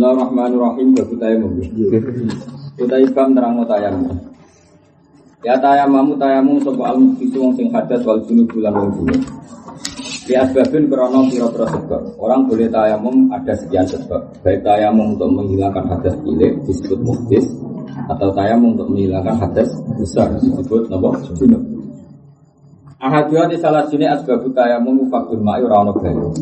Bismillahirrahmanirrahim. Babu tayamum Utai bam terang tayamum Ya tayamamu tayamum Sopo al mukhisu wong sing hadas wal junu bulan wong junu Di asbabin krono piro-piro sebab. Orang boleh tayamum ada sekian sebab. Baik tayamum untuk menghilangkan hadas cilik Disebut mukhis Atau tayamum untuk menghilangkan hadas besar Disebut nopo junub Ahadiyah di salah sini asbabu tayamum Faktul ma'i rano bayu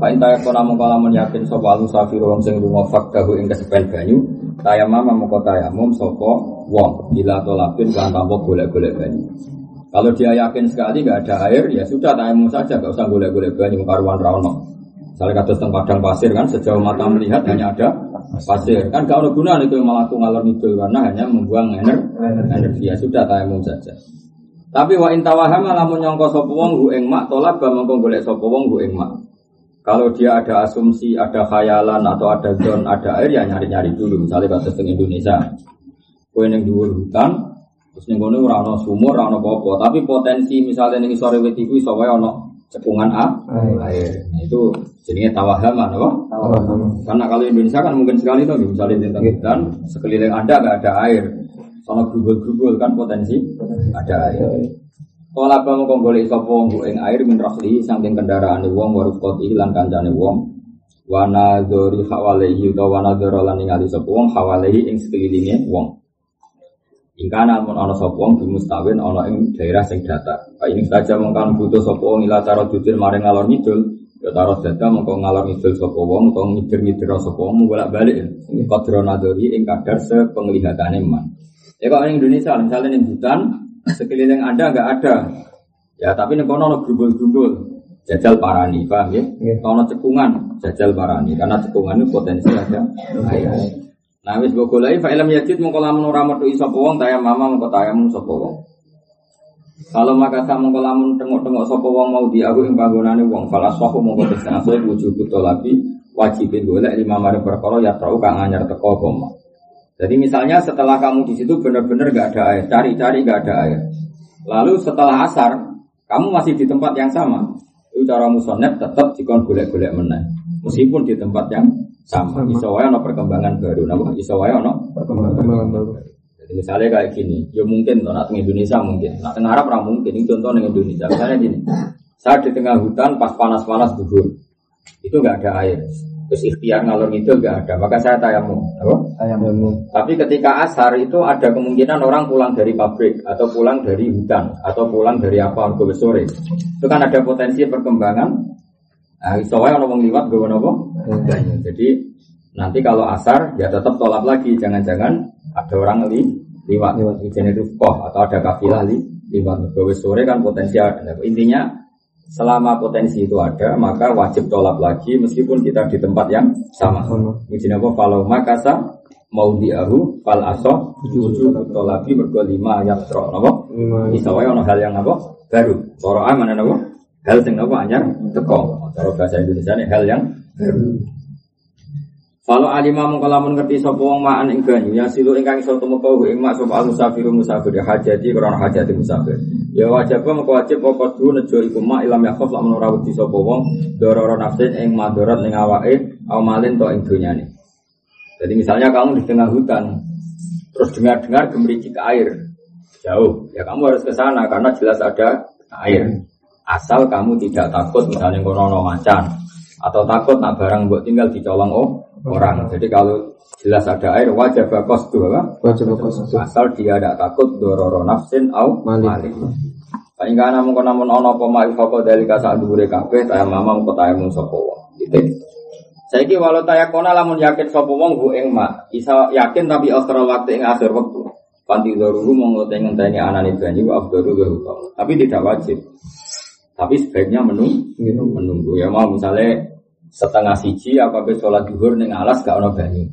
Pak intaya kona mengkala yakin sopo alu safiru wong sing lunga fakdahu ing kesepen banyu tayamam mengko tayamum sopo wong bila tolapin kan tanpa golek-golek banyu. Kalau dia yakin sekali nggak ada air, ya sudah tayamum saja, nggak usah golek-golek banyu karuan rano. Misalnya kata tentang padang pasir kan sejauh mata melihat hanya ada pasir kan gak ada guna itu melaku ngalor ngidul karena hanya membuang energi, energi ya sudah tayamum saja. Tapi wa intawahama lamun nyongko sapa wong hu ing mak tolak ba mengko golek sapa wong hu ing mak. Kalau dia ada asumsi, ada khayalan atau ada zon, ada air ya nyari-nyari dulu. Misalnya kasus di Indonesia, kue yang di hutan, terus ning kono ora ana sumur, ana apa tapi potensi misalnya ning sore wit iku iso ana cekungan A, air. Nah, itu jadinya tawahama, apa? Karena kalau Indonesia kan mungkin sekali tuh, misalnya tentang hutan, sekeliling Anda nggak ada air, sono grubul-grubul kan potensi ada air. Kala ba mongko golek sapa wong ing air min rahli saking kendaraane wong wa rufqati lan kancane wong. Wa nadzuri hawalihi wa nadzura lan ningali sapa wong hawalihi ing sekelilinge wong. Ingkana mun ana sapa wong mustawin ana ing daerah sing datar. Ini saja mongkan butuh sapa wong ila cara jujur maring ngalor ngidul. Ya taruh data mongko ngalor ngidul sapa wong utawa ngidir-ngidir sapa wong bolak-balik. Ini qadra nadzuri ing kadar sepenglihatane man. Ya kalau Indonesia misalnya ning hutan sekeliling Anda nggak ada. Ya tapi nih kono grumbul-grumbul jajal parani, paham ya? Kono cekungan jajal parani karena cekungan itu potensi ada air. Nah wis mbok goleki fa ilm yajid mongko lamun ora metu iso wong taya mama mongko sapa wong. Kalau maka sa mongko lamun tengok-tengok sapa wong mau di aku ing panggonane wong fala sahu mongko tesna wujud tolabi wajibin golek lima mari perkara ya tau kang anyar teko apa jadi misalnya setelah kamu di situ benar-benar gak ada air, cari-cari gak ada air. Lalu setelah asar, kamu masih di tempat yang sama. Itu cara musonep tetap dikon golek-golek meneh. Meskipun di tempat yang sama. Isowaya no perkembangan baru. Nama isowaya no perkembangan baru. Jadi misalnya kayak gini, ya mungkin tuh, nak Indonesia mungkin, nak tengah Arab mungkin. Ini contoh dengan Indonesia. Misalnya gini, saya di tengah hutan pas panas-panas gugur, itu nggak ada air. Terus ikhtiar ngalor itu nggak ada, maka saya tayamum. Apa? Tayamum. Tapi ketika asar itu ada kemungkinan orang pulang dari pabrik atau pulang dari hutan atau pulang dari apa ke sore. Itu kan ada potensi perkembangan. Nah, soalnya orang liwat gue nopo. Jadi nanti kalau asar ya tetap tolak lagi, jangan-jangan ada orang li liwat liwat jenis atau ada kafilah li liwat ke sore kan potensi ada. Intinya Selama potensi itu ada, maka wajib tolak lagi meskipun kita di tempat yang sama. Mungkin apa? Kalau makasa mau diahu fal asoh tujuh tolabi mergo lima ayat trok nabo. Isawai ono hal yang apa? Baru. Toro mana nabo? Hal yang nabo anyar teko. Cara bahasa Indonesia ini hal yang baru. Kalau alimah mengkalamun ngerti sapa wong ma'an ing ya silu ingkang iso tumeka ing mak sapa musafir ya hajati krana hajati musafir. Ya wajib mengko wajib apa du nejo iku mak ilam yakhaf lamun ora wedi sapa wong dororo nafsin ing madarat ning awake au malin to ing donyane. Jadi misalnya kamu di tengah hutan terus dengar-dengar gemericik air jauh, ya kamu harus ke sana karena jelas ada air. Asal kamu tidak takut misalnya kono macan atau takut nak barang buat tinggal dicolong oh orang. Jadi kalau jelas ada air wajib bakos tuh apa? Wajib bakos Asal dia tidak takut dororo nafsin au malik. Paling namun namun ono poma ifako dari kasar dure kafe tayang mama mau sopo Gitu. Saya kira walau tayakona lamun yakin sopo wong bu eng mak isa yakin tapi akhir waktu ing akhir waktu. Panti doruhu mau anak itu aja wa Tapi tidak wajib. Tapi sebaiknya menunggu, menunggu ya mau misalnya setengah siji apa sholat duhur neng alas gak ono banyu.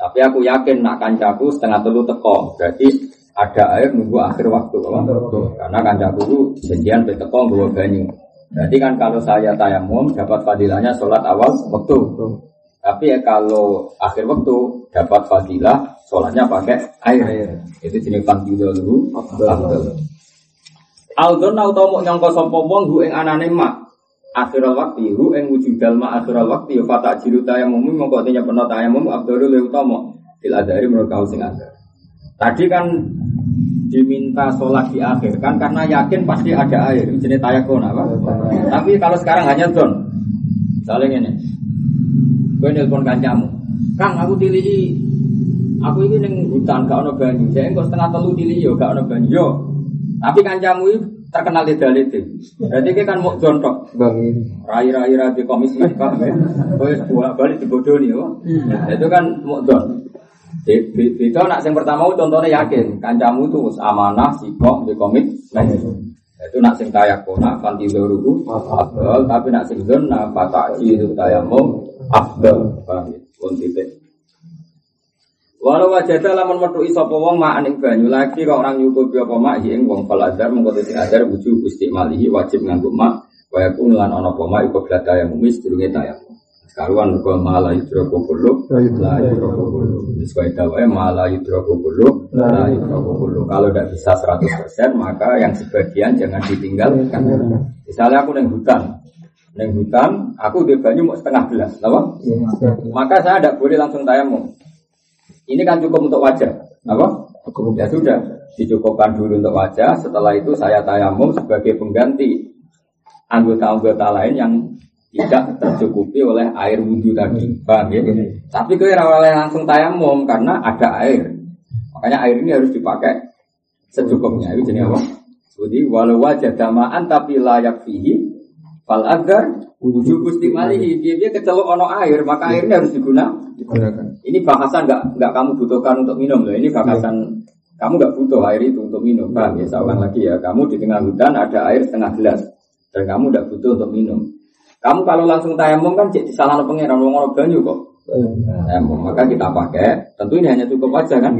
Tapi aku yakin nak kancaku setengah telu teko, berarti ada air nunggu akhir waktu. Karena kancaku itu janjian pe teko nunggu banyu. Berarti kan kalau saya tayamum dapat fadilahnya sholat awal waktu. Tapi ya kalau akhir waktu dapat fadilah sholatnya pakai air. Itu jenis fadilah dulu. Aldon tau mau nyangka sapa wong ing anane mak akhiral waktu hu ing wujudal ma akhiral waktu ya fata jiru tayamum mongko tenya peno tayamum abdul le utama fil adari menurut kau sing ada. Tadi kan diminta sholat di akhir kan karena yakin pasti ada air jenis tayakun apa? Tapi kalau sekarang hanya don saling ini. Gue nelpon kancamu. Kang aku dilihi aku ini neng hutan gak ono banyu. Saya enggak setengah telu dilihi yo gak ono banyu. Yo. Tapi kancamu itu terkenal di dalil itu. Berarti kan mau jontok. Rai rai rai di komis kan, kau dua balik di bodoh nih, itu kan mau don. Itu nak yang pertama contohnya yakin, kancamu itu amanah, sikok, di komit, itu nak sing kaya kona, fanti doruhu, abdul, tapi nak sing zona, pataki itu tayamu, abdul, paham ya. Walau wajah lamun metu sapa wong mak ing banyu lagi kok orang nyukupi apa mak ing wong faladar mengko sing adar wujud gusti malihi wajib nganggo mak kaya kun lan ana apa mak iku blada yang mumis durunge tayang. Sekaruan kok malah yudroko kulo, la yudroko kulo. Wis kaya dawae malah yudroko kulo, la yudroko kulo. Kalau tidak bisa 100% maka yang sebagian jangan ditinggalkan. Misalnya aku neng hutan, neng hutan, aku di banyu mau setengah gelas, apa? Maka saya tidak boleh langsung tayamum. Ini kan cukup untuk wajah, apa? Ya sudah, dicukupkan dulu untuk wajah. Setelah itu saya tayamum sebagai pengganti anggota-anggota lain yang tidak tercukupi oleh air wudhu tadi, paham ya? Tapi kau oleh langsung tayamum karena ada air. Makanya air ini harus dipakai secukupnya. Itu jenis apa? Jadi walau wajah damaan tapi layak fihi fal agar wujud gusti malihi dia dia kecelok ono air maka airnya harus digunakan Ini bahasan nggak nggak kamu butuhkan untuk minum loh. Ini bahasan ya. kamu nggak butuh air itu untuk minum. Paham ya? Saya ulang lagi ya. Kamu di tengah hutan ada air setengah gelas dan kamu nggak butuh untuk minum. Kamu kalau langsung tayamum kan jadi salah pengiran ngomong banyu kok. Tayamum maka kita pakai. Tentu ini hanya cukup wajah kan.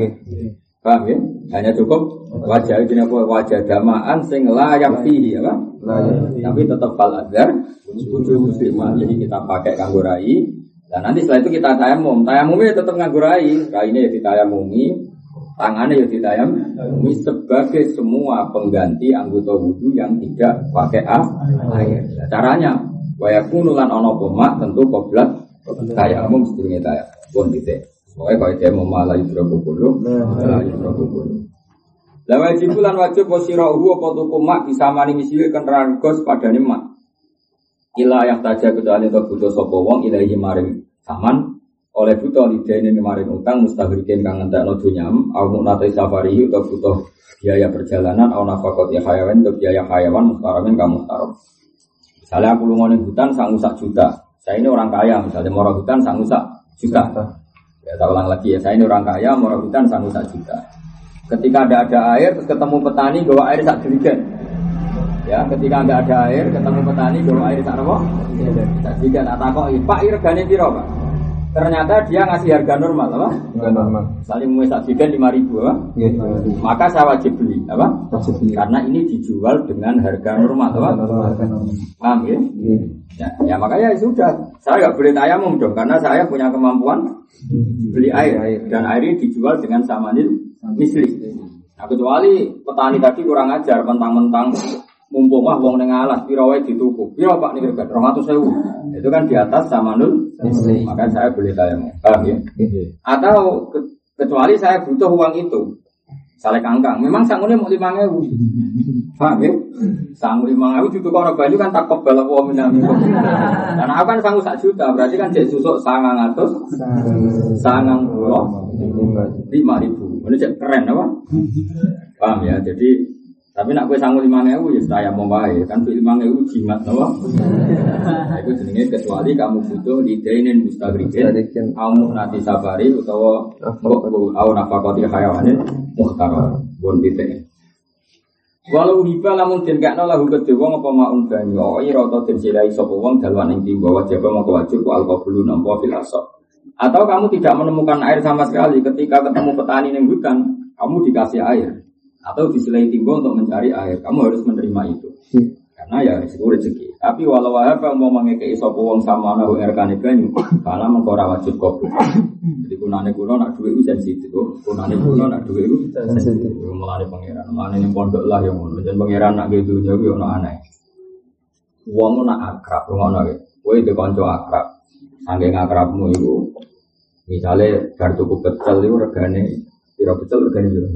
Paham ya? Hanya cukup wajah ini apa wajah damaan sing layak fihi ya Tapi tetap fal azhar wujud muslimah. Jadi kita pakai kanggo rai dan nanti setelah itu kita tayamum. Tayamumnya tetap nganggur rai. Rainya ya ditayamumi, tangannya ya ditayamumi sebagai semua pengganti anggota wudhu yang tidak pakai air. Caranya, wayakunu lan ono koma tentu koblat tayamum sedurunge tayamum. Pun titik. Pokoknya kalau dia mau malah yudroku bulu, malah yudroku bulu. Lah wajib lan wajib posirahu apa tuku mak bisa mani misili kendaraan gos pada mak. Ila yang taja kecuali untuk butuh sopo wong ilahi maring saman. Oleh butuh lidah ini kemarin utang mustahikin kang ngentek no dunyam au munate safari atau butuh biaya perjalanan au nafakot ya hayawan untuk biaya hayawan mustaramin kamu mustarom misalnya aku lungo hutan sang sak juta. Saya ini orang kaya misalnya mau hutan sang sak juta. Ya tak ulang lagi ya. Saya ini orang kaya mau hutan sang sak juta. Ketika ada ada air terus ketemu petani bawa air sak jerigen Ya, ketika nggak ada air, ketemu petani, bawa air tak apa? Jika tak takok, Pak, regane piro, Pak? Ternyata dia ngasih harga normal, apa? Harga normal. Misalnya mau sajikan lima ribu, apa? Ya, Maka saya wajib beli, apa? Wajib beli. Karena ini dijual dengan harga normal, apa? Paham ya? ya? Ya, makanya ya sudah. Saya nggak boleh tayamum dong, karena saya punya kemampuan beli air, dan air ini dijual dengan samanil misli. Nah, kecuali petani tadi kurang ajar, mentang-mentang mumpung wah wong neng alas piro wae dituku. Piro Pak niku kan 200.000. Itu kan di atas sama nul. Maka saya boleh tayang. Paham ya? Iya. Atau ke, kecuali saya butuh uang itu. Saleh kangkang. Memang sangune mau lima ewu. Paham ya? Sangu lima ewu juga kalau banyu kan tak kebal apa minami. Karena aku kan sanggup sak juta. Berarti kan jadi susuk sangang atus. Sangang pulau. Lima ribu. Ini keren apa? Paham ya? Jadi tapi nak gue sanggup lima ewu ya saya mau baik kan tuh lima ewu jimat loh. Nah, itu jenenge kecuali kamu butuh lidainin mustagrikin, kamu nanti sabari atau au nafakoti hayawanin muhtar bon bite. Walau riba lamun den gak lahu kedhe wong apa maun banyu? Ira ta den silai sapa wong dalwan ing timba wajib mongko wajib ku alqabulu nampa fil Atau kamu tidak menemukan air sama sekali ketika ketemu petani ning hutan, kamu dikasih air atau disilai timbo untuk mencari air. Kamu harus menerima itu. Hmm. Karena ya itu rezeki. Tapi walau apa mau mengekei sopo wong sama nahu erkane banyu, karena mengkora wajib kopi. Jadi kunane kuno nak duit itu sensitif. Kunane kuno nak duit itu sensitif. Mulane pangeran, mulane yang pondok lah yang mau. Jangan pangeran nak gitu jauh yang aneh. Wong nak akrab, ngono ya. Kowe itu kanca akrab. Saking akrabmu itu misalnya bar tuku pecel itu regane pira pecel regane pira?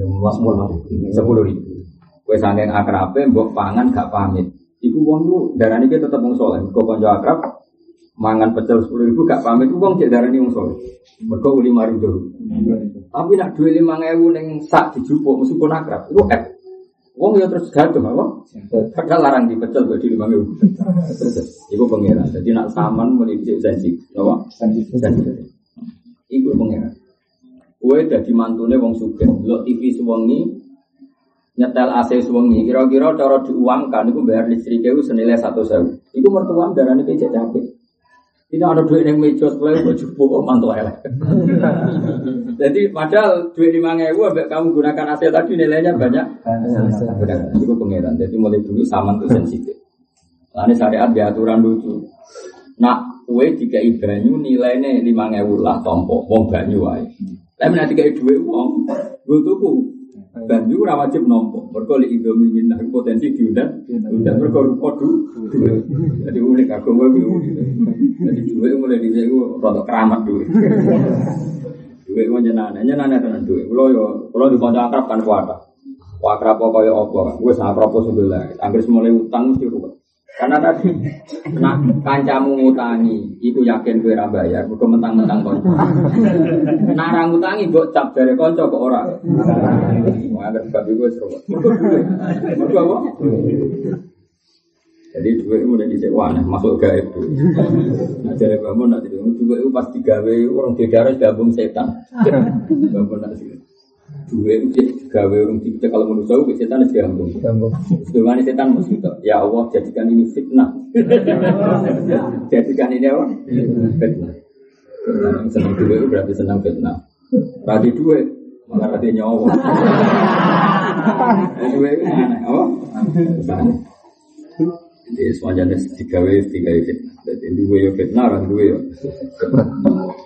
Sepuluh ribu. Kowe saking akrabe mbok pangan gak pamit. Iku wong lu darani ki tetep wong saleh. Kok kanca akrab mangan pecel sepuluh ribu gak pamit wong cek darani wong saleh. Mergo lima ribu. Tapi nak lima ewu neng sak dijupuk meskipun akrab, itu F. Wong ya terus gaduh apa? Padahal larang dipecel kok di lima ewu. Iku pengiran. Jadi nak saman mulai bisa sensi, apa? Sensi. Iku pengiran. Kue jadi mantune wong sugih. Lo TV sewengi nyetel AC sewengi. Kira-kira cara diuangkan itu bayar listrik itu senilai satu sewu. Iku mertuam darahnya kayak capek. Ini ada duit yang meja sebelah itu cukup kok mantu elek. Jadi padahal duit lima ribu ambek kamu gunakan AC tadi nilainya banyak. Benar, itu pengiran. Jadi mulai dulu sama tuh sensitif. Lalu syariat di aturan lucu. Nak kue tiga banyu nilainya lima ribu lah tompo, wong banyu. Tapi nanti kayak duit uang, gue tuku banyu ora wajib nompo. Mergo li indomie minah potensi diundang, undang mergo rupa du. Jadi unik agama kuwi unik. Jadi duit mulai di sini rada keramat duit. Duit mau nyenane, nyenane tenan duit. Kulo yo, kulo di kanca akrab kan kuat. Akrab apa kaya apa? Wis akrab sebelah. Anggere mulai utang mesti ruwet. Karena tadi nak kancamu ngutangi, iku yakin kowe ora bayar, mergo mentang-mentang kanca. Ora ngutangi mbok cap dari kanca kok ora. Wah, sebab iku wis ruwet. Mergo apa? Jadi duit itu mulai dicek wah, masuk gaib tuh. Nah, jadi bangun nanti itu duit itu pas digawe orang di daerah gabung setan. Bangun nanti duit itu digawe orang di kalau manusia itu setan itu gabung. Dengan setan mesti itu. Ya Allah jadikan ini fitnah. jadikan ini apa? Fitnah. Yang senang duit itu berarti senang fitnah. Rati duit malah rati nyawa. Duit itu aneh, apa? Jadi semuanya tiga w tiga w fitnah. Jadi dua yo fitnah, orang dua yo.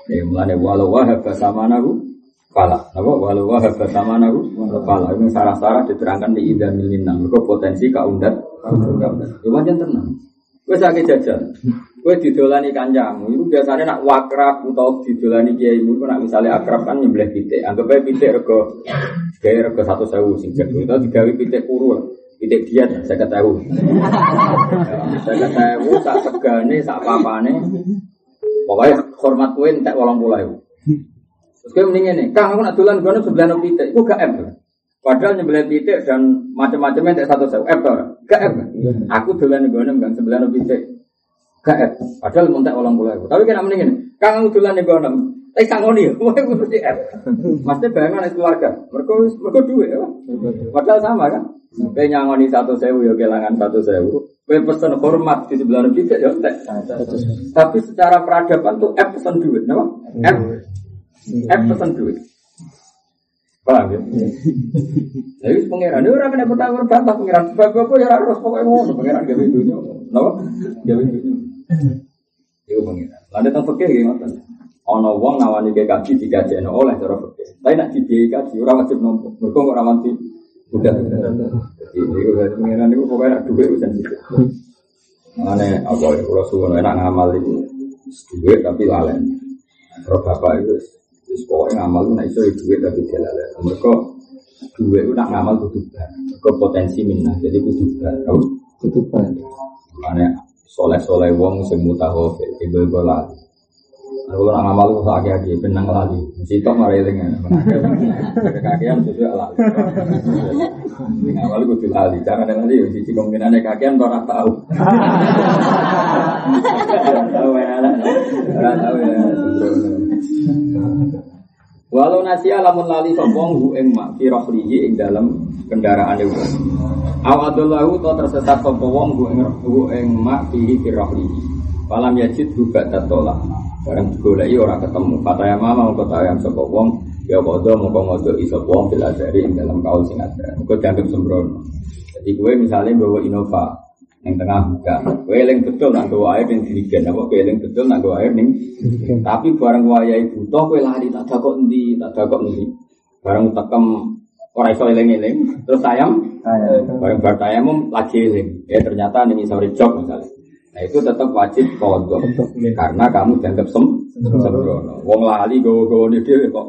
Ya mulane walau wahab bersama nahu pala. Apa walau wahab bersama nahu pala. Ini sarah-sarah diterangkan di ida milina. Mereka potensi kaundat. Ya wajan tenang. Gue sakit jajan. Gue didolani kancamu. Itu biasanya nak wakrab atau didolani kiai itu nak misalnya akrab kan nyembelih pitik. Anggap aja pitik rego gaya rego satu sewu jago. Itu digawe pitik kuru lah. Pitik diet saya ketahui. Saya ketahui sak segane sak papane. Pokoknya hormat kue entek walang pulau. Terus gue mendingin nih, kang aku nak dolan gue sebelah pitik, gue gak em. Padahal nyembelih pitik dan macam-macamnya entek satu sewu, em tau Gak em. Aku dolan gue kan sebelah pitik. Gak em. Padahal mau walang pulau. Tapi kena mendingin, kang aku dolan gue Eh sangoni ya, mau mesti F. Maksudnya bayangan keluarga. Mereka mereka duit ya. Padahal sama kan. Kayak nyangoni satu sewu ya kehilangan satu sewu. Kayak pesen hormat di sebelah kita ya entek. Tapi secara peradaban tuh F pesen duit, nama? F F pesen duit. Paham ya? Jadi pangeran ini orang kena bantah pangeran. Sebab apa ya harus pokoknya ngono pangeran gawe dunia. Napa? Gawe dunia. Itu pangeran. Lalu tentang fakir gimana? Ono wong nawani ke kaji dikaji oleh cara fakir. Tapi nak dibiayai kaji orang wajib nompo. Mereka nggak ramanti. Udah. Jadi itu dari pangeran itu pokoknya nak duit ujian sih. Mana apa ya? Enak ngamal itu duit tapi lalen. Kalau bapak itu Terus pokoknya ngamal itu nak iso duit tapi dia lalen. Mereka duit itu nak ngamal kudu bar. Mereka potensi minah. Jadi kudu bar. Kau kudu bar. Mana soleh-soleh wong sing mutahofil ibu-ibu lali. Aku nak ngamal itu sakit lagi, benang lali. Sitok marai dengan kakian sesuai lali. Ngamal itu lali. Jangan ada lali, di kemungkinan kakian orang tahu. Tahu ya, tahu ya. Walau nasi alamun lali sopong hu ing mak fi rohlihi ing dalam kendaraan itu. Awadullahu to tersesat sopong wong hu ing hu ing mak fi fi rohlihi. Malam yajid hu badat tolak. Barang digoleki ora ketemu. Fataya mama mau kota yang sopong wong ya kodo mau komodo iso wong dari ing dalam kaul sing ada. Kau jangan sembrono. Jadi gue misalnya bawa Innova yang tengah. Kue eling betul nak air ning dirigen apa eling betul nak air ning. Tapi barang wayahe butuh kue lali tak dakok endi, tak dakok endi. Barang tekem ora iso eling-eling, terus sayang barang bar tayamum lagi eling. Ya ternyata ning isore jok misalnya. Nah itu tetap wajib kodok karena kamu dianggap sem sembrono. Wong lali gowo-gowo ini dia kok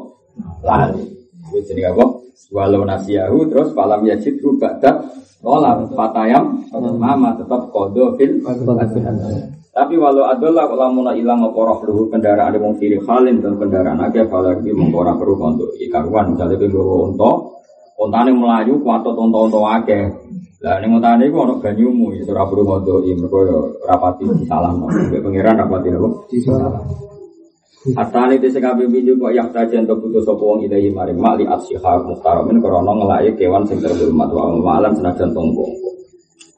lali. Jadi apa? Walau nasiyahu terus falam yajid rubada kolam patayam mama tetap kodo fil tapi walau adalah muna ilang apa roh kendaraan wong kiri halin dan kendaraan agak apalagi mengkora perlu untuk ikaruan. Misalnya gue unta ontane melayu kuatot unta-unta akeh. Lah ning ontane iku ana banyumu ya ora perlu ngondo iki mergo ya rapati salam nek pangeran rapati apa? Salam Atane dese kabeh video kok yak saja untuk putus sapa wong ilahi maring mak li asyiha muhtaramin krana ngelake kewan sing terhormat wa malam senajan tonggo.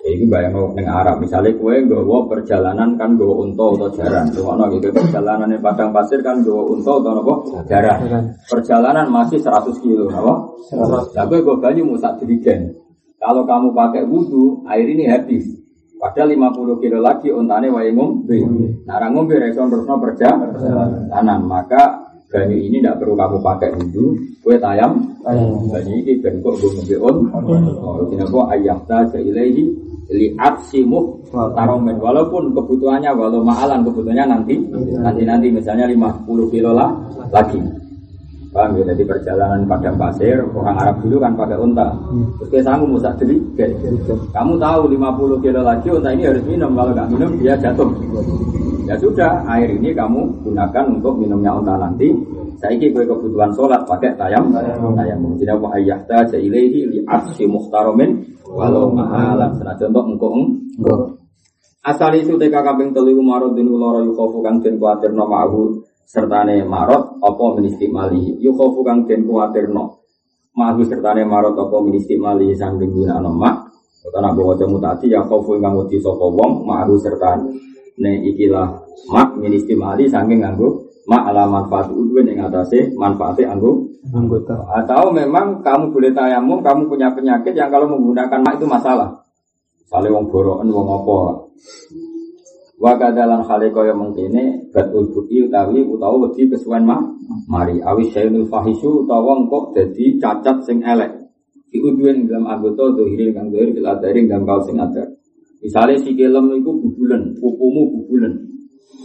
Ya iki bayang ning Arab misalnya kue nggawa perjalanan kan nggawa unta atau jaran. Ono gitu perjalanan di padang pasir kan nggawa unta atau apa? Jaran. Perjalanan masih 100 kilo, apa? 100. Lah kowe nggo banyu musak dirigen. Kalau kamu pakai wudhu, air ini habis. Padahal 50 kilo lagi untane wae ngombe. Nah, ngombe reson terusno perjalanan. Maka banyu ini tidak perlu kamu pakai wudhu, kue tayam. Banyu ini ben kok ngombe on. Oh, kenapa ayat saja ilahi li aksimu taromen walaupun kebutuhannya walau mahalan kebutuhannya nanti nanti nanti misalnya 50 kilo lah lagi Paham ya, jadi perjalanan padang pasir, orang Arab dulu kan pakai unta. Terus kayak sanggup musa jadi, kamu tahu 50 kilo lagi unta ini harus minum, kalau nggak minum dia jatuh. Ya sudah, air ini kamu gunakan untuk minumnya unta nanti. Saya ini kebutuhan sholat pakai tayam, tayam. Jadi apa? Ayah ta ilaihi li arsi muhtaromin walau mahalan. Senajan untuk engkau Asal itu TK kaping telu marot din ulara yukhofu kang den kuatir no ma'hu sertane marot apa ministik mali yukhofu kang den kuatir no ma'hu sertane marot apa ministik mali sangking guna no mak Kata nak bawa jamu tadi ya khofu kang wedi sapa wong ma'hu sertane. Ne ikilah mak ministik mali sangking nganggo mak ala manfaat udwin yang atasnya manfaatnya anggo anggota. Atau memang kamu boleh tayamum kamu punya penyakit yang kalau menggunakan mak itu masalah? Sale wong boroken wong apa. Wa kadalan khale kaya mengkene bat ulbuki utawi utawa wedi kesuwen mah mari awi sayyidul fahisu utawa engko dadi cacat sing elek. Di uduen dalam anggota dohiri kang dohiri fil adari dalam kau sing adar. Misalnya si kelem itu bubulen, pupumu bubulen.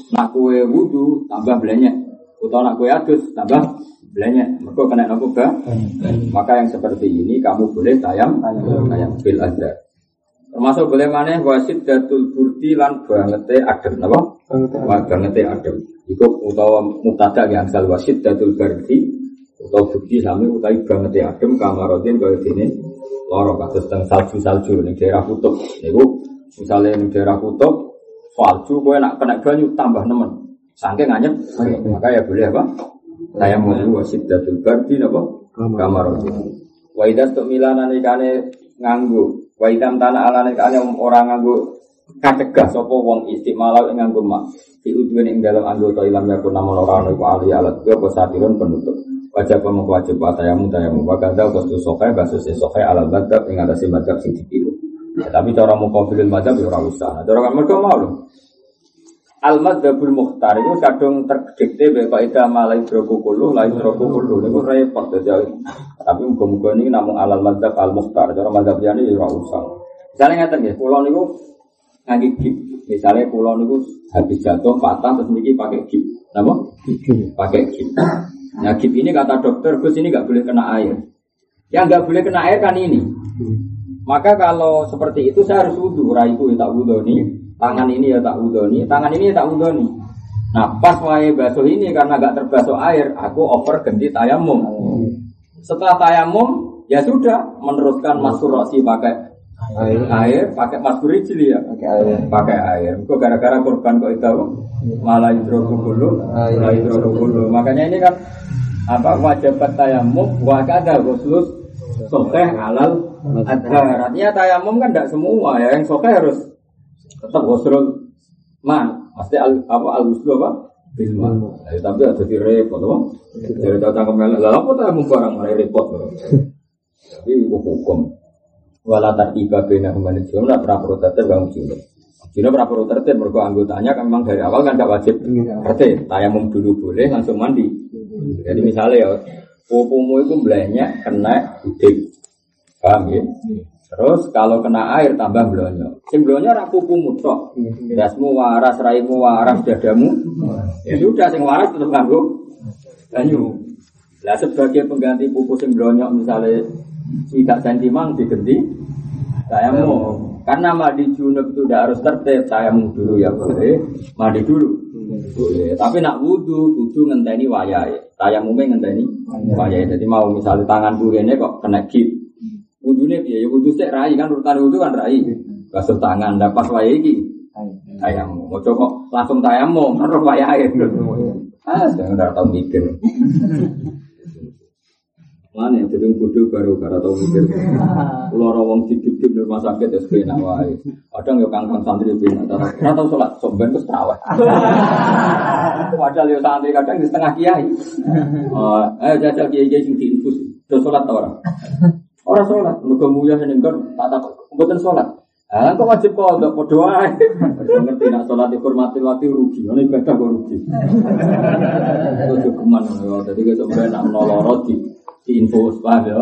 Nak kue wudu tambah belanya, utawa nak kue adus tambah belanya. Mereka kena nopo Maka yang seperti ini kamu boleh tayam tayam fil adar. Termasuk boleh mana wasit datul burdi lan bangete adem, apa? Bangete adem. Iku utawa mutada yang asal wasit datul burdi utawa burdi sami utai bangete adem kamarotin kaya dene loro kados teng salju-salju ning daerah kutub. Niku misalnya ning daerah kutub salju kowe nak kena banyu tambah nemen. Saking anyep, maka ya boleh apa? Saya mau wasit datul burdi apa? Kamarotin. Wa idas tuk milanan ikane nganggu Wa idam tanah alane kane orang nganggo kacegah sapa wong istimalau ing nganggo mak. Di udwen ing dalam anggota ilam yakun namun orang iku ali alat. Yo apa satirun penutup. Wajib apa wajib wa tayamu. Tayamu wa kadza wastu sokai basus sokai alat badab ing atase sing dipilu. Ya, tapi cara mukabilil madhab ya ora usah. Cara kan mergo mau lho Al madzhabul mukhtar itu kadung terdikte kok ida malai droku kulu lain droku kulu niku repot dadi tapi muga-muga ini namun alal madzhab al mukhtar cara madzhab liyane ya usah. Misalnya ngeten nggih kula niku ngangge gip misalnya kula niku habis jatuh patah terus niki pakai gip napa? Pakai gip nah gip ini kata dokter Gus ini nggak boleh kena air. Yang nggak boleh kena air kan ini. Maka kalau seperti itu saya harus wudhu. Raiku ya tak wudhu nih tangan ini ya tak udoni, tangan ini ya tak udoni. Nah pas wae basuh ini karena gak terbasuh air, aku over ganti tayamum. Setelah tayamum ya sudah meneruskan masuk rosi pakai air, air pakai masuk rijli ya pakai air. Pakai air. Kok gara-gara korban kok itu malah hidrokubulu, malah hidrokubulu. Makanya ini kan apa wajib tayamum wakada khusus sokeh alal adhar. Artinya tayamum kan tidak semua ya, yang sokeh harus tetap wasrul man pasti al, apa al wuslu apa? Bilman. Eh, tapi ada di repot apa? Dari datang ke melek. Lalu apa tak barang? Mulai repot tapi hukum. Wala tiba bina kembali. Jumlah pernah protes bang jumlah Jino pernah protes mereka anggotanya kan memang dari awal kan tidak wajib. Berarti tayamum dulu boleh langsung mandi. Jadi misalnya ya Pupumu itu belanya kena udik Paham ya? Terus kalau kena air tambah blonyo. Sing blonyo ora pupu mutok. Dasmu waras, raimu waras, dadamu. Ya sudah sing waras tetep nganggo banyu. Lah sebagai pengganti pupu sing blonyo misalnya tidak sentimang diganti tayamu. Karena mandi junub itu tidak harus tertib, tayamu dulu ya boleh, mandi dulu. Boleh. Tapi nak wudhu, wudhu ngenteni wayai. Tayamumnya ngenteni wayai. Jadi mau misalnya tangan ini kok kena gip, Wudhunya dia, ya wudhu sih rai kan urutan wudhu kan rai. Basuh tangan, dapat wayai iki. Tayamu, mau coba langsung tayamu, kan wayai. Ah, saya udah tahu mikir. Mana yang jadi bodoh baru karena tahu mikir. Pulau rawang hidup di rumah sakit ya sebenarnya wae. Kadang ya kangkang santri bina. Karena tahu sholat somben terus terawih. Padahal ya santri kadang di setengah kiai. Oh, eh jajal kiai kiai sing diinfus. Terus sholat tau orang. Orang sholat. Mereka mulia senengkan. Tak tak. Bukan sholat. Ah, kok wajib kok untuk berdoa? Ngerti nak sholat dihormati waktu rugi, ini ibadah kok rugi. Itu cukuman, jadi kita sebenarnya nak menolorot di di info paham ya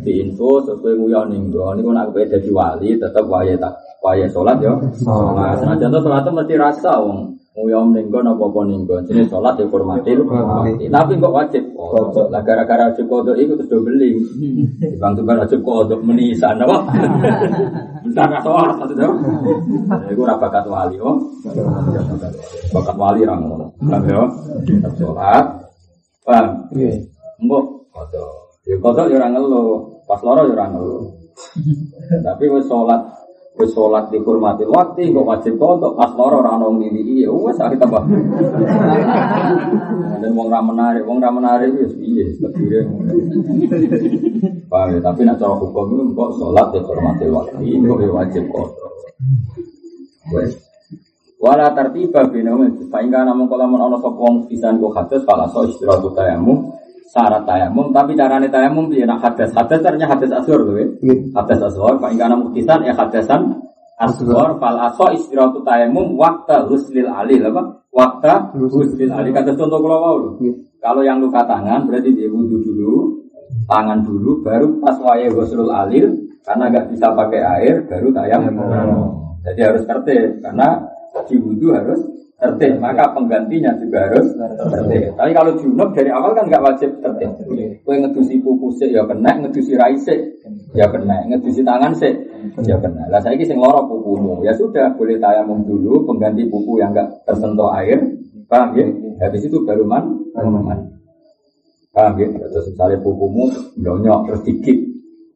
di info sesuai nguyon ninggo ini kok nak jadi wali tetap waya tak waya sholat ya nah senajan tuh sholat mesti rasa wong nguyom ninggo nopo apa ninggo jadi sholat ya hormati tapi kok wajib. Oh lah gara-gara wajib kodok itu terus beli bang tuh kan wajib kodok menisan apa bentar sholat satu jam itu bakat wali oh bakat wali orang paham ya sholat. Paham? Enggak kodok. Ya kodok ya orang ngeluh, pas loro ya orang ngeluh. Tapi wis sholat, wis sholat dihormati waktu, kok wajib kodok, pas loro orang nong ini, iya, wes akhir tambah. Dan wong ra menarik, wong ra menarik wis piye, terdiri. Paham ya, tapi nak cara hukum itu kok sholat dihormati waktu, kok ya wajib kodok. Wes. Wala tertiba bina fa ingka namun kalau mun ana sapa wong pisan kok hadis fala so istirahat tayamu syarat tayamum. Tapi carane tayamum piye? Nak hadas hadas ternyata hadas asghar tuh ya hadas asghar pak ingkana muktisan ya hadasan asghar. Fal aso istiratu tayamum waktu huslil alil apa? Waktu huslil alil. kata contoh kalau mau kalau yang luka tangan berarti dia wudhu dulu tangan dulu baru pas waya huslul alil karena nggak bisa pakai air baru tayamum. Jadi harus tertib karena di wudhu harus tertib, maka penggantinya juga harus tertib. Tapi kalau junub dari awal kan nggak wajib tertib. Kue ngedusi pupu sih ya kena, ngedusi rai sih ya kena, ngedusi tangan sih ya kena. Lah saya kisah loro pupumu, ya sudah boleh tayamum dulu, pengganti pupu yang nggak tersentuh air, paham ya? Habis itu baru man, man. Paham ya? Terus misalnya pupumu blonyok terus dikit,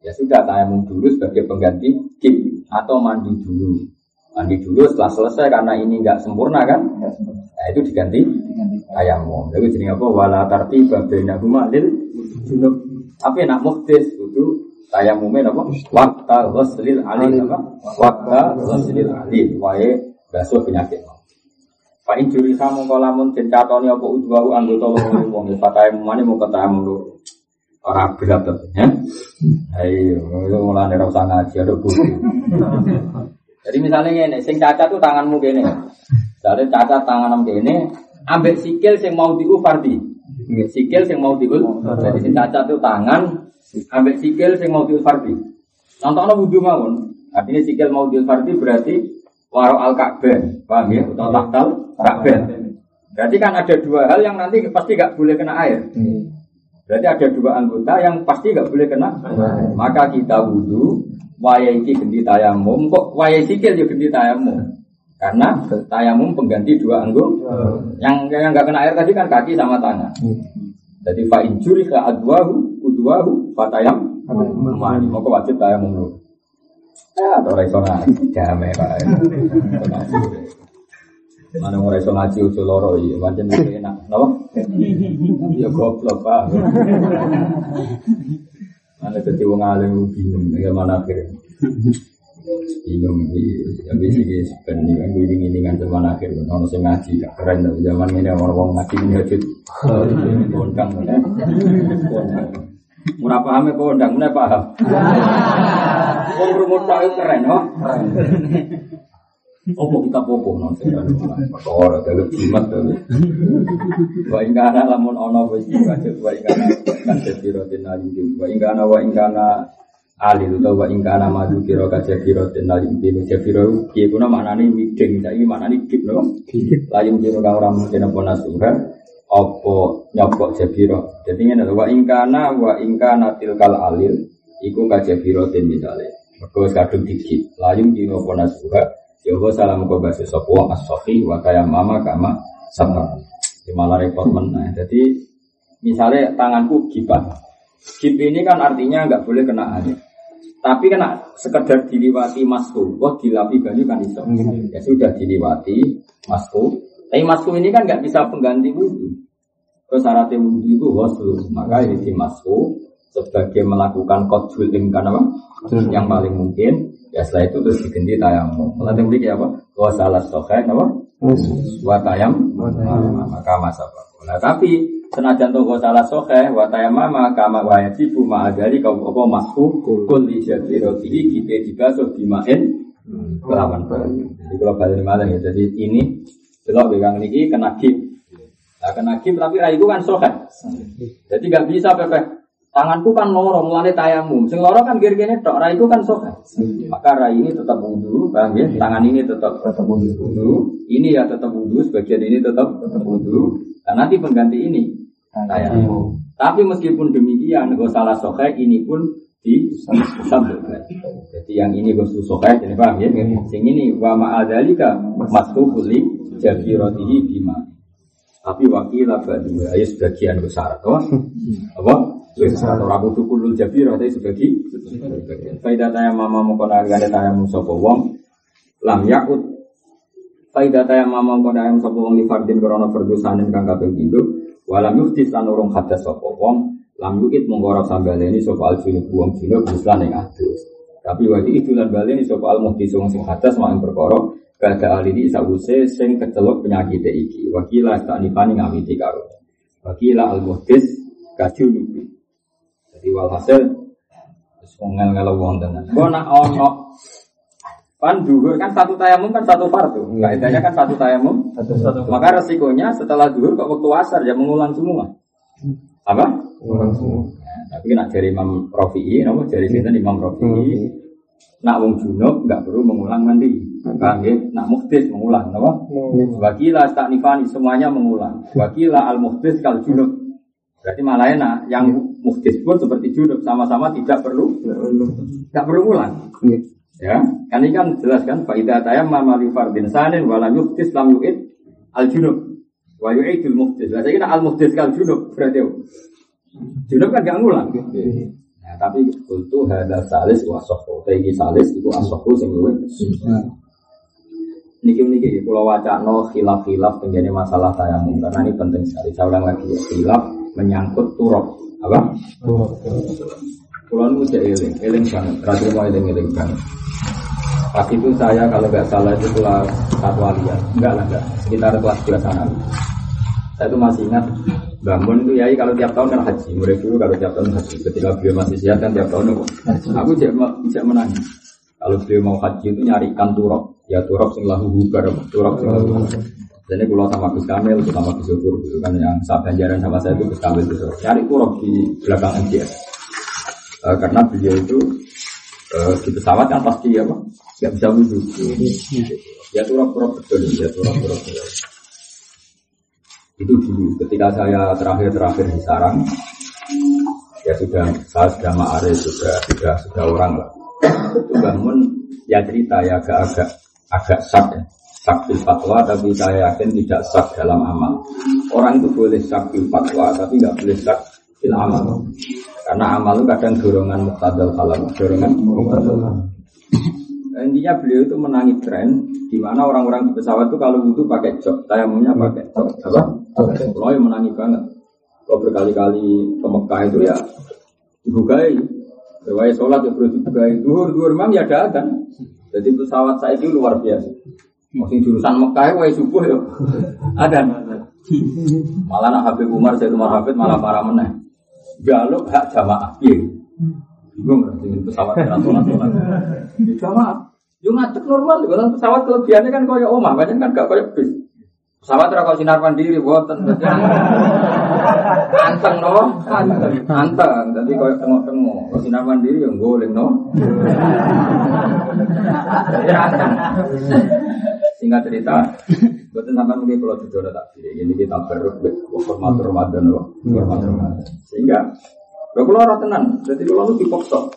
ya sudah tayamum dulu sebagai pengganti kip atau mandi dulu. Mandi dulu setelah selesai karena ini nggak sempurna kan? Nah itu diganti ayamum. Lalu jadi apa? Wala tarti babena lil junub. Tapi nak muhtis itu tayamumnya apa? Wakta ghuslil alim apa? Wakta ghuslil alim. Wae basuh penyakit. Pak Injuri kamu kalau lamun cencatoni apa udwahu anggota loro wong ya patayamum mani mau ketemu lu orang berat ya. Ayo, mulai dari usah ngaji ada buku. Jadi misalnya ini, sing cacat tuh tanganmu gini. Jadi cacat tanganmu gini, ambek sikil sing mau diu fardi. Sikil sing mau diu. Jadi sing cacat tuh tangan, ambek sikil sing mau diu fardi. Contohnya wudhu mawon. Artinya sikil mau diu fardi berarti waro al ka'bah, paham ya? Atau taktal ka'bah. Berarti kan ada dua hal yang nanti pasti gak boleh kena air. Berarti ada dua anggota yang pasti gak boleh kena. Maka kita wudhu, waya iki ganti tayamum kok waya sikil juga ganti tayamum? Karena tayamum pengganti dua anggung yang yang nggak kena air tadi kan kaki sama tangan. Jadi fa injuri ke adwahu udwahu fatayam mau wajib tayamum dulu. Ya ngaji damai pak mana mau raiso ngaji usul loro iya macam enak. No ya goblok pak. Mana jadi wong alim bingung, ya mana akhir. Bingung, ya bisa di sebenarnya kan gue ingin ingin zaman akhir, nono sing ngaji, keren tuh zaman ini orang orang ngaji ini aja, kondang, Murah paham ya kondang, mana paham? Wong rumut keren, oh. Opo kita popo non perkara dalu jimat dalu. Wa ingkana lamun ana wis wajib wa ingkana kan sira den ayu wa ingkana wa ingkana alil utawa wa ingkana madu kira kajabiro dan lalim kira jabiro kiye kuna maknane wideng saiki maknane gip no lalim kira kang ora mungkin apa nasuha apa nyopok jabiro jadi ngene wa ingkana wa ingkana tilkal alil. Iku kajabiro den misale mergo kadung digip lalim kira apa nasuha ya salam kau basis sapa wong as-safi wa mama kama sama malah repot meneh jadi misalnya tanganku gipat Gip ini kan artinya nggak boleh kena air. Tapi kena sekedar diliwati masku, wah dilapi banyu kan itu. Ya sudah diliwati masku. Tapi masku ini kan nggak bisa pengganti wudhu. Terus syaratnya wudhu itu waslu, maka ini di masku sebagai melakukan kodul kan apa? Yang paling mungkin. Ya setelah itu terus diganti tayamum. Melatih beli apa? Wah salah sokai apa? Wa tayam, maka masa. Nah tapi senajan toko salah soke wa mama kama wa yajibu ma'adari kau apa masku kul di roti kita dibasuh dimain. Kelawan banyu jadi kalau balik malah ya jadi ini belok pegang niki kena gip nah kena gip tapi rai itu kan soke jadi gak bisa pepe tanganku kan loro mulane tayamum sing loro kan tok rai itu kan soke maka rai ini tetap wudhu paham ya tangan ini tetap tetap wudhu ini ya tetap wudhu sebagian ini tetap tetap wudhu dan nanti pengganti ini tayamum. Tapi meskipun demikian, gak salah sokai ini pun di disambutkan. Jadi yang ini gue sokai, jadi paham ya? Sing ini wa ma'adalika masukuli jadi rotihi bima. Tapi wakilah badu ayo sebagian besar, apa? Apa? Atau rabu tukulul jabir atau sebagi. Faidah tayam mama mukona gade tayam musopo wong lam yakut. Faidah tayam mama mukona ayam sopo wong li fardin korona perdusanin kang kaping pindho Walam yuktis lan urung hadas sapa wong lam yukit mengko ora sambaleni sapa al junub wong junub muslan ing adus. Tapi waktu itu lan baleni sapa al muhtis wong sing hadas mak perkara kada alini sawuse sing kecelok penyakit iki. Wakila tak nipani ngamiti karo. Wakila al muhtis kajunubi. Jadi walhasil wis ngel-ngel wong tenan. Kok nak ono Kan duhur kan satu tayamum kan satu fardu. Kaidahnya kan satu tayamum. Satu, satu. Maka resikonya setelah duhur kok waktu asar ya mengulang semua. Apa? Mengulang semua. Ya, tapi nak dari Imam Rafi'i, nama dari sini Imam Rafi'i. Nak wong junub nggak perlu mengulang mandi. Paham ya? Nak muhtis mengulang, apa? Wakila tak nifani semuanya mengulang. Wakila al muhtis kal junub. Berarti malah enak. Yang muhtis pun seperti junub sama-sama tidak perlu, tidak perlu ulang. Ya, kan ini kan jelas kan faidah tayam mama li fardin sanin wala yuktis lam yu'id al junub wa yu'idul muhtis. Lah saya al muhtis kal junub berarti junub kan gak ngulang. Nah, tapi itu ada salis wa sahhu. Kayak salis itu asahhu sing luwih. Niki niki kalau no khilaf khilaf menjadi masalah tayamum karena ini penting sekali. Saya ulang lagi ya, khilaf menyangkut turok apa? Kalau nu eling, eling banget. Terakhir mau eling eling banget. Pas itu saya kalau nggak salah itu kelas satu aliyah, enggak lah enggak, sekitar kelas dua sana. Saya itu masih ingat bangun itu ya kalau tiap tahun kan haji, murid dulu kalau tiap tahun haji. Ketika beliau masih sehat kan tiap tahun aku, aku tidak menangis. Kalau beliau mau haji itu nyari ikan turok, ya turok sing lahu bubar, turok sing lahu Jadi kalau sama Gus Kamil, sama Gus Syukur gitu kan yang saat ganjaran sama saya itu Gus Kamil itu nyari turok di belakang MTS. Uh, karena beliau itu uh, di pesawat kan pasti apa nggak bisa wudhu ya turap-turap betul ya turap-turap betul. Itu dulu ketika saya terakhir-terakhir di sarang ya sudah saya sudah ma'arif sudah sudah sudah orang lah itu bangun ya cerita ya agak-agak agak sak ya sak fatwa tapi saya yakin tidak sak dalam amal orang itu boleh sak fatwa tapi nggak boleh sak fil amal karena amal itu kadang dorongan muktadal kalam, dorongan muktadal Intinya beliau itu menangi tren di mana orang-orang di pesawat itu kalau wudhu pakai jok, tayamumnya pakai jok, apa? Kalau yang menangi banget. Kalau berkali-kali ke Mekah itu ya dibukai. Berwaya sholat ya perlu dibukai. Duhur, duhur mam ya ada kan. Jadi pesawat saya itu luar biasa. Masih jurusan Mekah ya, subuh ya. Ada. Malah nak Habib Umar, saya Umar Habib malah para meneh jaluk hak jamaah. Iya. Bingung dengan pesawat sholat sholat. Ya jamaah. Yo ngadeg normal, kalau pesawat kelebihannya kan kaya omah, banyak kan gak kaya bis. Pesawat ora sinar mandiri boten. Anteng no, anteng, anteng. Jadi kau tengok-tengok, kau sinar mandiri yang goleng no. Jadi anteng. Singkat cerita, betul sampai mungkin kalau tidur tak pilih. Ini kita beruk, hormat Ramadan, hormat Ramadan. Sehingga, kalau keluar tenan, jadi kalau lu dipokso.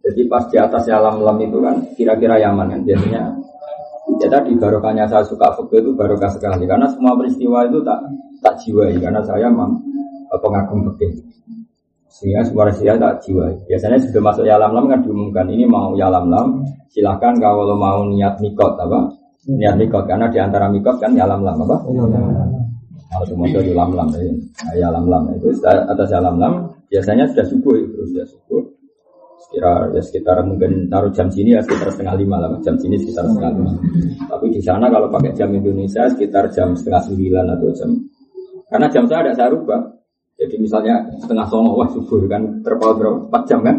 Jadi pas di atas alam lam itu kan kira-kira Yaman kan biasanya Ya tadi barokahnya saya suka fakir itu barokah sekali karena semua peristiwa itu tak tak jiwai karena saya memang eh, pengagum fakir. Sehingga semua peristiwa tak jiwai. Biasanya sebelum masuk ya lam lam kan diumumkan ini mau ya lam lam silahkan kalau mau niat mikot apa niat mikot karena di antara mikot kan ya lam lam apa kalau semua itu lam lam ya. Lam lam itu atas ya lam lam biasanya sudah subuh itu sudah subuh. Kira ya sekitar mungkin taruh jam sini ya sekitar setengah lima lah jam sini sekitar setengah lima. Tapi di sana kalau pakai jam Indonesia sekitar jam setengah sembilan atau jam. Karena jam saya ada saya rubah. Jadi misalnya setengah songo wah subuh kan terpaut berapa? Empat jam kan?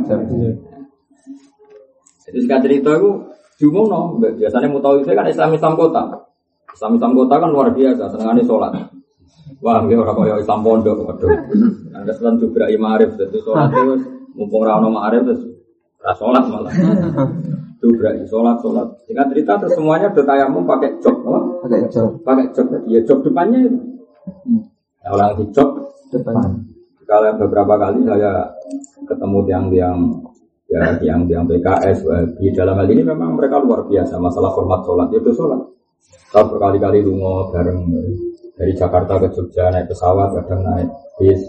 Jadi sekarang cerita itu no biasanya mau tahu itu kan Islam Islam kota Islam Islam kota kan luar biasa senangannya sholat Wah, ini orang kaya Islam pondok, waduh. Anda selalu juga imarif, jadi sholat itu mumpung rano ma'arif terus sholat malah. Tuh berarti sholat sholat. Singkat cerita terus semuanya udah tayamum pakai jok, apa? Pakai jok. Pakai jok tadi ya jok depannya itu. Nah, orang di jok depan. Kalau beberapa kali saya ketemu tiang-tiang ya tiang-tiang PKS di dalam hal ini memang mereka luar biasa masalah format sholat itu sholat. Saya berkali-kali lungo bareng dari Jakarta ke Jogja naik pesawat kadang naik bis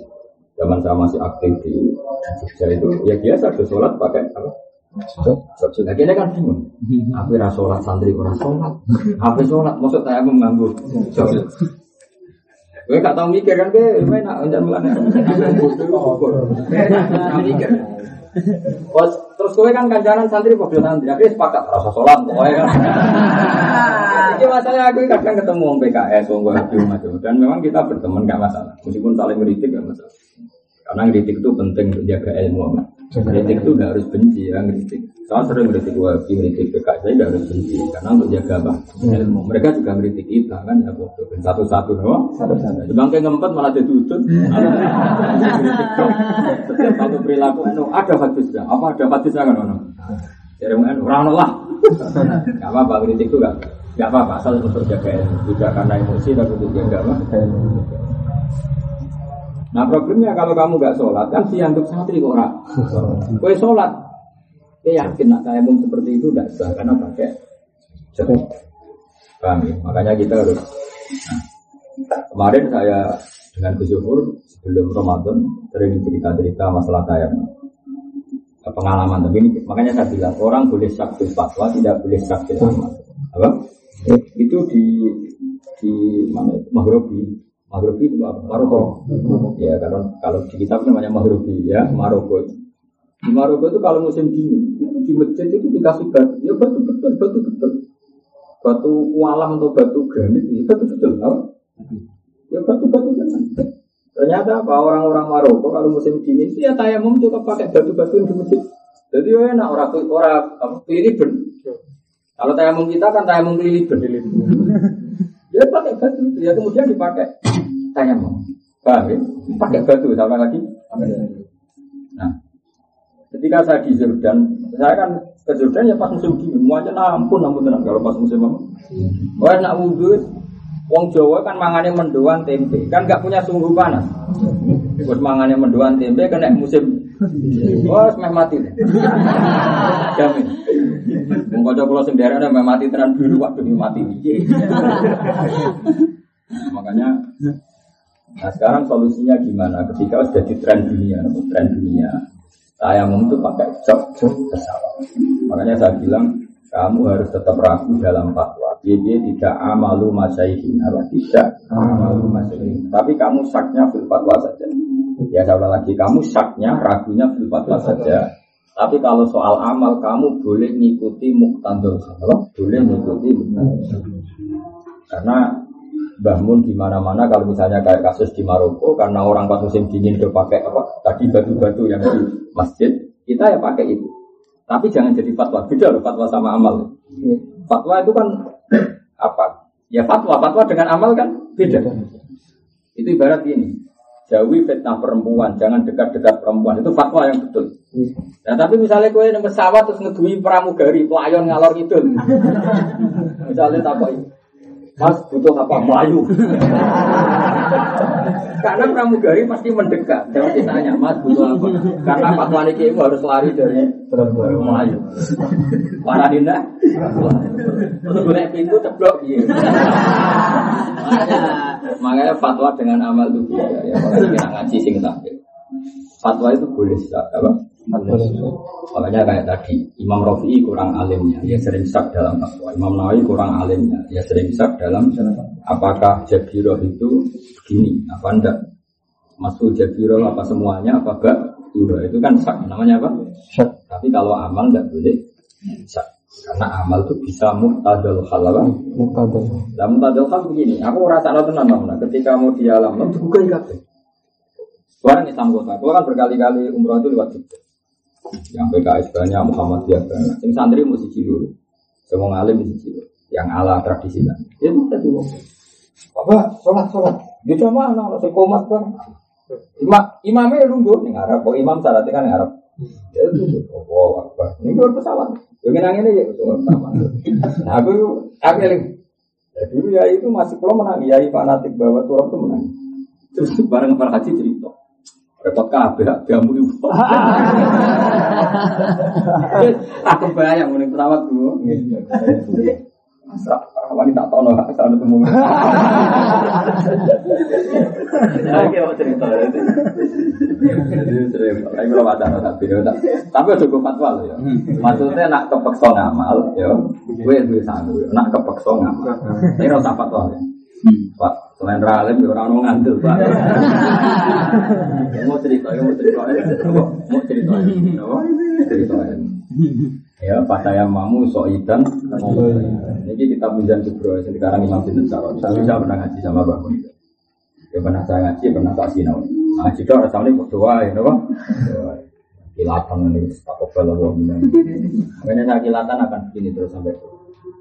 zaman saya masih aktif di Jogja itu ya biasa ada sholat pakai apa Akhirnya kan bingung. Apa ora sholat santri ora sholat. Apa sholat maksud saya mengganggu. Gue gak tau mikir kan gue enak jangan melane. mikir. Terus terus gue kan kancanan santri kok santri, akhirnya sepakat rasa sholat pokoknya kan. Jadi masalah aku kadang ketemu PKS, orang macam dan memang kita berteman gak masalah, meskipun saling meritik gak masalah. Karena kritik itu penting untuk jaga ilmu. Kritik itu tidak harus benci ya kritik. Saya sering kritik wahabi, kritik PKS saya harus benci karena untuk jaga apa ilmu. Mereka juga kritik kita kan ya satu-satu no. Satu-satu. Bangke ngempet malah ditutut. Setiap satu perilaku itu ada hadisnya. Apa ada hadisnya kan ono? Jadi orang lah. Gak apa-apa kritik itu gak Gak apa-apa, asal untuk jaga ilmu. Tidak karena emosi, tapi untuk jaga apa? Nah problemnya kalau kamu nggak sholat kan untuk santri kok ora. Kue sholat, ya yakin nak saya seperti itu tidak sah karena pakai jatuh. Paham ya? Makanya kita harus. Nah, kemarin saya dengan Gus sebelum Ramadan sering cerita-cerita masalah tayang pengalaman tapi ini makanya saya bilang orang boleh sakti fatwa tidak boleh sakti amal apa itu di di mana Mahrobi Mahrubi itu apa? Maroko. Ya, kalau kalau di kitab namanya Mahrubi ya, Maroko. Di Maroko itu kalau musim dingin, di masjid itu dikasih batu, ya batu betul, batu betul. Batu kualam atau batu granit, ya batu betul. Apa? Ya batu-batu. Ternyata apa orang-orang Maroko kalau musim dingin itu ya tayamum juga pakai batu-batu di masjid. Jadi ya enak orang orang ben. Kalau tayamum kita kan tayamum ben. Ya pakai batu, ya kemudian dipakai tayamum. Paham ya? Pakai batu sama lagi. Ketika saya di Jordan, saya kan ke Jordan ya pas musim dingin, semuanya ampun ampun tenang kalau pas musim apa. Wah nak wudhu, Wong Jawa kan mangannya mendoan tempe, kan gak punya sungguh panas. Buat mangannya mendoan tempe kena musim Oh, semeh mati. Jamin. Wong kanca kula sing ada meh mati tenan biru waktu mati. Makanya Nah sekarang solusinya gimana? Ketika sudah di tren dunia, tren dunia, saya itu pakai jok pesawat. Makanya saya bilang kamu harus tetap ragu dalam fatwa. Dia tidak amalu masyayihin, apa tidak amalu masyayihin. Tapi kamu saknya fil fatwa saja. Ya saya lagi, kamu saknya, ragunya fil fatwa saja. Tapi kalau soal amal kamu boleh ngikuti muktandul boleh ngikuti muktandul Karena bangun di mana-mana kalau misalnya kayak kasus di Maroko karena orang pas musim dingin itu pakai apa? Tadi batu-batu yang di masjid kita ya pakai itu. Tapi jangan jadi fatwa beda loh fatwa sama amal. Fatwa itu kan apa? Ya fatwa fatwa dengan amal kan beda. Itu ibarat ini jauhi fitnah perempuan, jangan dekat-dekat perempuan. Itu fatwa yang betul. Nah, tapi misalnya kue yang pesawat terus ngedui pramugari, pelayon ngalor itu. misalnya tak Mas butuh apa? Melayu. Karena pramugari pasti mendekat. Jangan ditanya, Mas butuh apa? Karena fatwa ini harus lari dari Melayu. Para dinda, gue pintu ceblok gitu. Makanya, makanya fatwa dengan amal itu ya. Kalau kita ngaji sing Fatwa itu boleh apa? Makanya kayak tadi, Imam Rafi'i kurang alimnya, dia sering sak dalam fatwa. Imam Nawawi kurang alimnya, dia sering sak dalam apakah Jabiroh itu begini, apa enggak? Masuk Jabiroh apa semuanya, apa enggak? Itu kan sak, namanya apa? Sak. Tapi kalau amal enggak boleh sak. Karena amal itu bisa muhtadal hal apa? Muhtadal. Nah, muhtadal hal begini, aku rasa lo tenang nah, ketika mau di alam, lo bukan kabeh. Orang Islam kota, kan berkali-kali umroh itu lewat Jogja. Yang PKS banyak, Muhammadiyah banyak. Yang santri mesti cilu. Semua ngalim mesti cilu. Yang ala tradisi kan. Ya bisa juga. Apa? Sholat, sholat. Dia cuma anak, saya komat kan. Imam, imamnya nunggu nih Arab. Kok imam syaratnya kan Arab. Ya itu, oh, apa? Ini luar pesawat. Yang nangin aja, luar pesawat. Nah, aku, aku yang Ya, dulu ya itu masih kalau menang, ya fanatik bahwa turun itu menang. Terus bareng para haji cerita. Repot kabeh jamu ibu. Aku bayang muni pesawat. Masa wanita tak tahu hak sana temu. Oke, mau cerita itu. Tapi kalau baca tapi tapi udah gue fatwa loh ya. Maksudnya nak kepeksa ngamal, ya, gue gue sanggup. Nak kepeksa ngamal, ini rasa fatwa ya. Pak, selain ralim, ya orang ngandel, Pak. mau cerita, mau cerita, mau cerita, mau cerita. Ya, Pak saya mamu soidan. Ini kita pinjam kubro, sekarang Imam Sinten Saron. Saya bisa pernah ngaji sama Bapak. Ya pernah saya ngaji, pernah tak sinau. Ngaji itu rasanya berdoa, ya, Pak. Kilatan ini, tak kobel Allah. Makanya saya kilatan akan begini terus sampai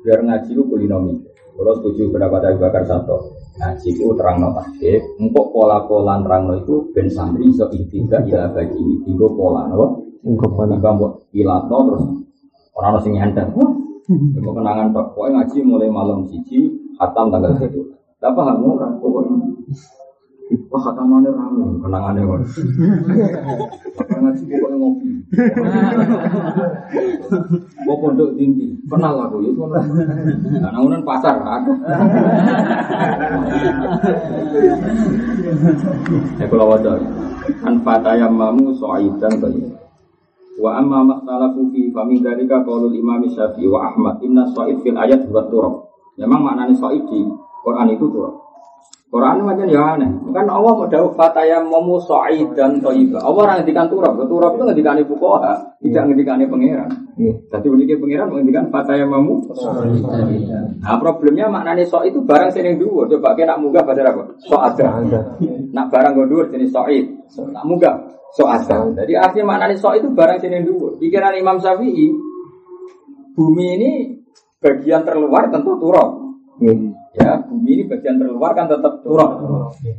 biar ngaji itu kulinomi. Kalau setuju berapa dari bakar satu ngaji itu terang no tasbih. Untuk pola-pola terang no itu ben santri iso ikhtiga ila bagi tiga pola no. Untuk pola kamu ilatno terus orang harus nyantar. Itu kenangan tok. Pokoknya ngaji mulai malam cici, hatam tanggal satu. Dapat kamu orang pokoknya. Wah kata mana rame, kenangannya kan. Ngaji pokoknya ngopi. Bawa pondok tinggi, kenal aku ya. Nah, namunan pasar aku. Ya kalau wajar, kan fatayam mamu soaidan tadi. Wa amma makhtalafu fi famin dalika qaulul Imam Syafi'i wa Ahmad inna soid fil ayat buat turab. Memang maknanya soid di Quran itu turab. Quran macam ya aneh. Kan Allah mau dawuh fataya momu dan toiba. Allah orang ngendikan turab. Turab itu ngendikan ibu koha, tidak ngendikan pangeran. Jadi uniknya pangeran menghentikan fataya momu Nah problemnya maknanya so itu barang sini dua. Coba kita nak munggah pada apa? So ada. Nak barang gue jenis soid. Nak munggah so ada. Jadi artinya maknanya so itu barang sini dua. Pikiran Imam Syafi'i, bumi ini bagian terluar tentu turab. Ya, bumi ini bagian terluar kan tetap turun.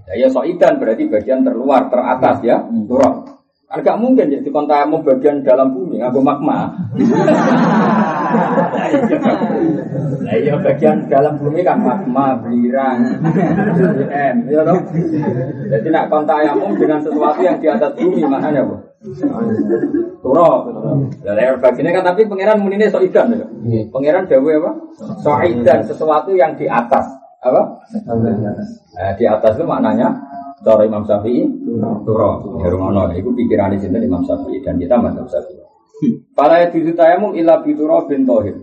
Ya, ya soidan berarti bagian terluar, teratas ya, hmm. turun. Agak kan mungkin jadi kontamu bagian dalam bumi, aku magma. Nah, iya bagian dalam bumi kan magma, birang, M, ya dong. Jadi nak kontamu dengan sesuatu yang di atas bumi, makanya bu. Turok. Dari bagiannya kan tapi pangeran munine soidan ya. Iya. Pangeran dewe apa? Soidan sesuatu yang di atas. Apa? Nah, di atas itu maknanya cara Imam Syafi'i turok. Ya rumono. Itu pikiran di Imam Syafi'i dan kita mazhab Syafi'i. Para itu tayamu ila bituro bin tohir.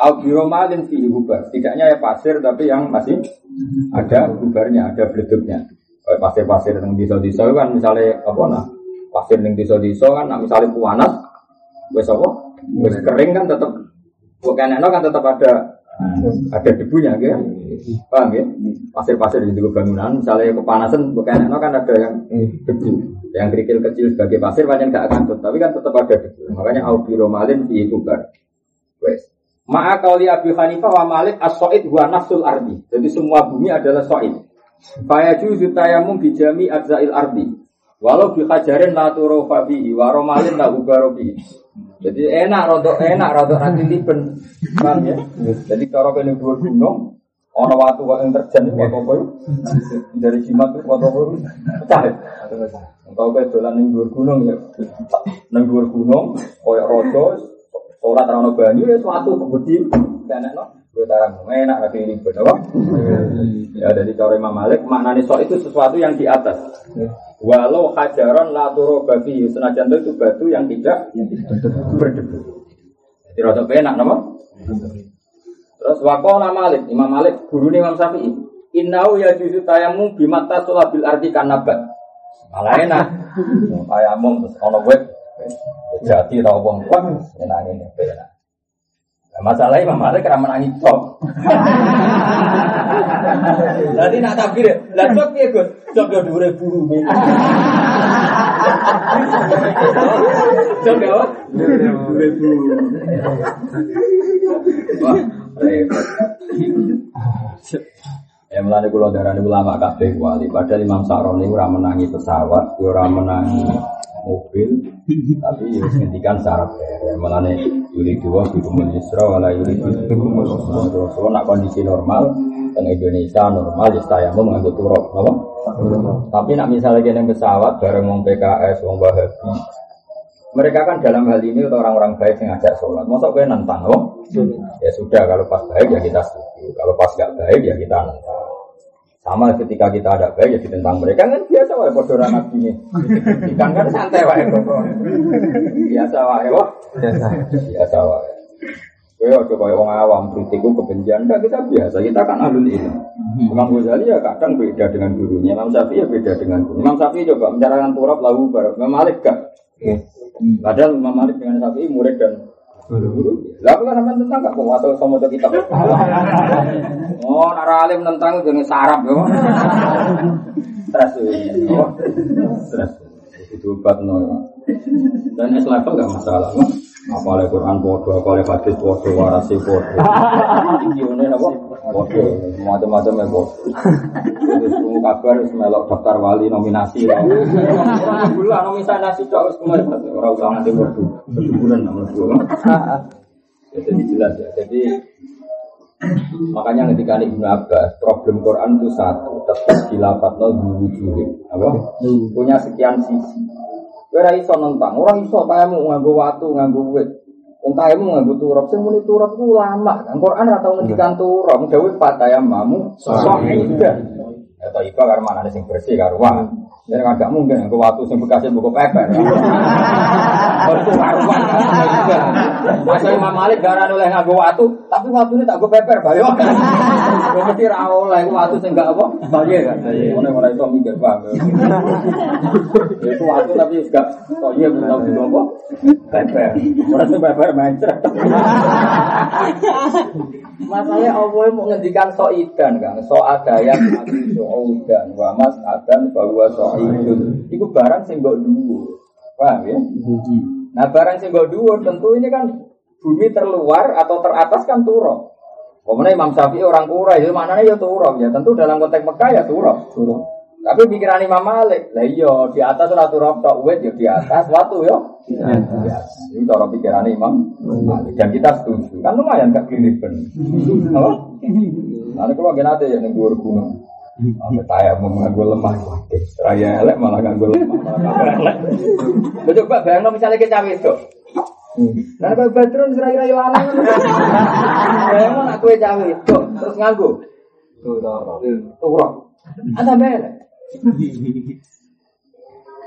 Al biromalin fi hubar. Tidaknya ya pasir tapi yang masih ada hubarnya, ada beleduknya. Pasir-pasir yang diso-diso kan misalnya apa nah pasir ning desa-desa kan nak misalnya panas wis apa wis kering kan tetap bukan kan tetap ada ada debunya gitu paham ya pasir-pasir di bangunan misalnya kepanasan bukan enak kan ada yang debu yang kerikil kecil sebagai pasir banyak nggak akan tapi kan tetap ada debu makanya aubiromalin di kubar wes Ma'a kauli Abi Hanifah wa Malik as-so'id wa ardi. Jadi semua bumi adalah so'id. Faya juzu tayamum bijami adzail ardi. Walau bi hajarin la turofa bihi wa romalin la ubaro bihi. Jadi enak rodok enak rodok nanti liben. Paham ya? Jadi kalau kene dhuwur gunung ana watu kok yang terjan kok apa ya? Dari jimat kok apa apa pecah. Engkau kayak dolan ning dhuwur gunung ya. Ning dhuwur gunung koyo raja ora terano banyu ya suatu kebudi. Kanekno gue tarang enak tapi ribet apa? Ya dari cara Imam Malik maknanya sok itu sesuatu yang di atas. Walau hajaron la turo babi senajan itu batu yang tidak berdebu. Jadi rada enak nama. Terus wakola Malik, Imam Malik guru Imam Syafi'i. Innau ya juzu tayamu bimata bil arti kanabat. Malah enak. Tayamum terus ono web. Jadi tau wong kuat enak ini enak. Masalahnya Imam Malik karena menangis cok. Jadi nak takbir, lah cok ya gus, cok ya dua ribu rupiah. Cok ya, dua ribu. Wah, repot. Ya melani kulo darah ini ulama kabeh wali. Padahal Imam Sa'roni ora menangi pesawat, ora menangi mobil, tapi ya ngendikan syarat ya melani yuri dua di Yusra wala yuri nak kondisi normal dan Indonesia normal ya saya mau mengambil turok, apa? Tapi nak misalnya yang pesawat bareng wong PKS, wong Wahabi, mereka kan dalam hal ini orang-orang baik yang ngajak sholat. Masa gue nantang, oh? Ya sudah, kalau pas baik ya kita setuju. Kalau pas gak baik ya kita nantang. Sama ketika kita ada baik ya ditentang mereka kan biasa wae padha ora nabi ini. Ikan kan santai wae Biasa wae wah. Biasa. Biasa wae. Kowe aja kaya wong awam kritik kebencian. Enggak kita biasa, kita kan ahlul ilmu. Imam Ghazali ya kadang beda dengan gurunya. Imam Syafi'i ya beda dengan guru. Imam Syafi'i coba mencarahkan turab lahu barak. Imam Malik gak. Padahal Imam Malik dengan Syafi'i murid dan lah aku kan sampean tentang gak kok atau sama kita. Oh, nara alim tentang jenenge sarap yo. Stres. Stres. Itu obat no. Dan es level gak masalah. Apa oleh Quran bodoh, apa oleh hadis bodoh, warasi bodoh. Ini apa? Bodoh, macam-macam ya bodoh. Terus kamu kabar, melok daftar wali nominasi. Bulan nominasi cok, harus kemarin orang usah nanti bodoh. Bulan nomor dua. Jadi jelas ya. Jadi Makanya ketika Ibnu Abbas problem Quran itu satu tetap dilapat no dulu apa punya sekian sisi Ora iso nentang, orang iso tayamu nganggo watu, nganggo wit. Wong tayamu nganggo turap, sing muni turap ku lama. Kan Quran ora tau ngendikan turap, dawuh patayamu sahidah. Ya ta iku karo manane sing bersih karo wah. Jadi kan gak mungkin yang waktu yang bekasnya buku peper. Itu karuan. Masa Imam Malik gara oleh nganggo waktu, tapi waktu ini tak gue peper, bayo. Gue mesti rawol lah, waktu yang gak apa, bayo kan. Mulai mulai itu mikir bang. Itu waktu tapi gak, oh iya belum tahu juga apa, peper. Merasa peper mencret. Masalahnya Allah mau ngendikan so idan kan, so ada yang so udan, wa mas adan bahwa so itu barang sing mbok dhuwur. Paham ya? Nah, barang sing mbok dhuwur tentu ini kan bumi terluar atau teratas kan turun. Kemudian Imam Syafi'i orang kura itu mana ya turun ya. Tentu dalam konteks Mekah ya turun. Turun. Tapi pikiran Imam Malik, lah iya di atas ora turun tok wet ya di atas watu ya. Ya. Ini cara pikiran Imam Malik dan kita setuju. Kan lumayan gak klinik ben. Apa? Nanti kalau gak nanti ya ning gunung. Sampai saya mau nganggo lemah, raya elek malah nganggo lemah, malah elek. Coba bayang misalnya kita itu. Nah, kalau Badrun serai-rai lanang, bayang nak kue cawe itu, terus nganggo. Turun. Ada belek.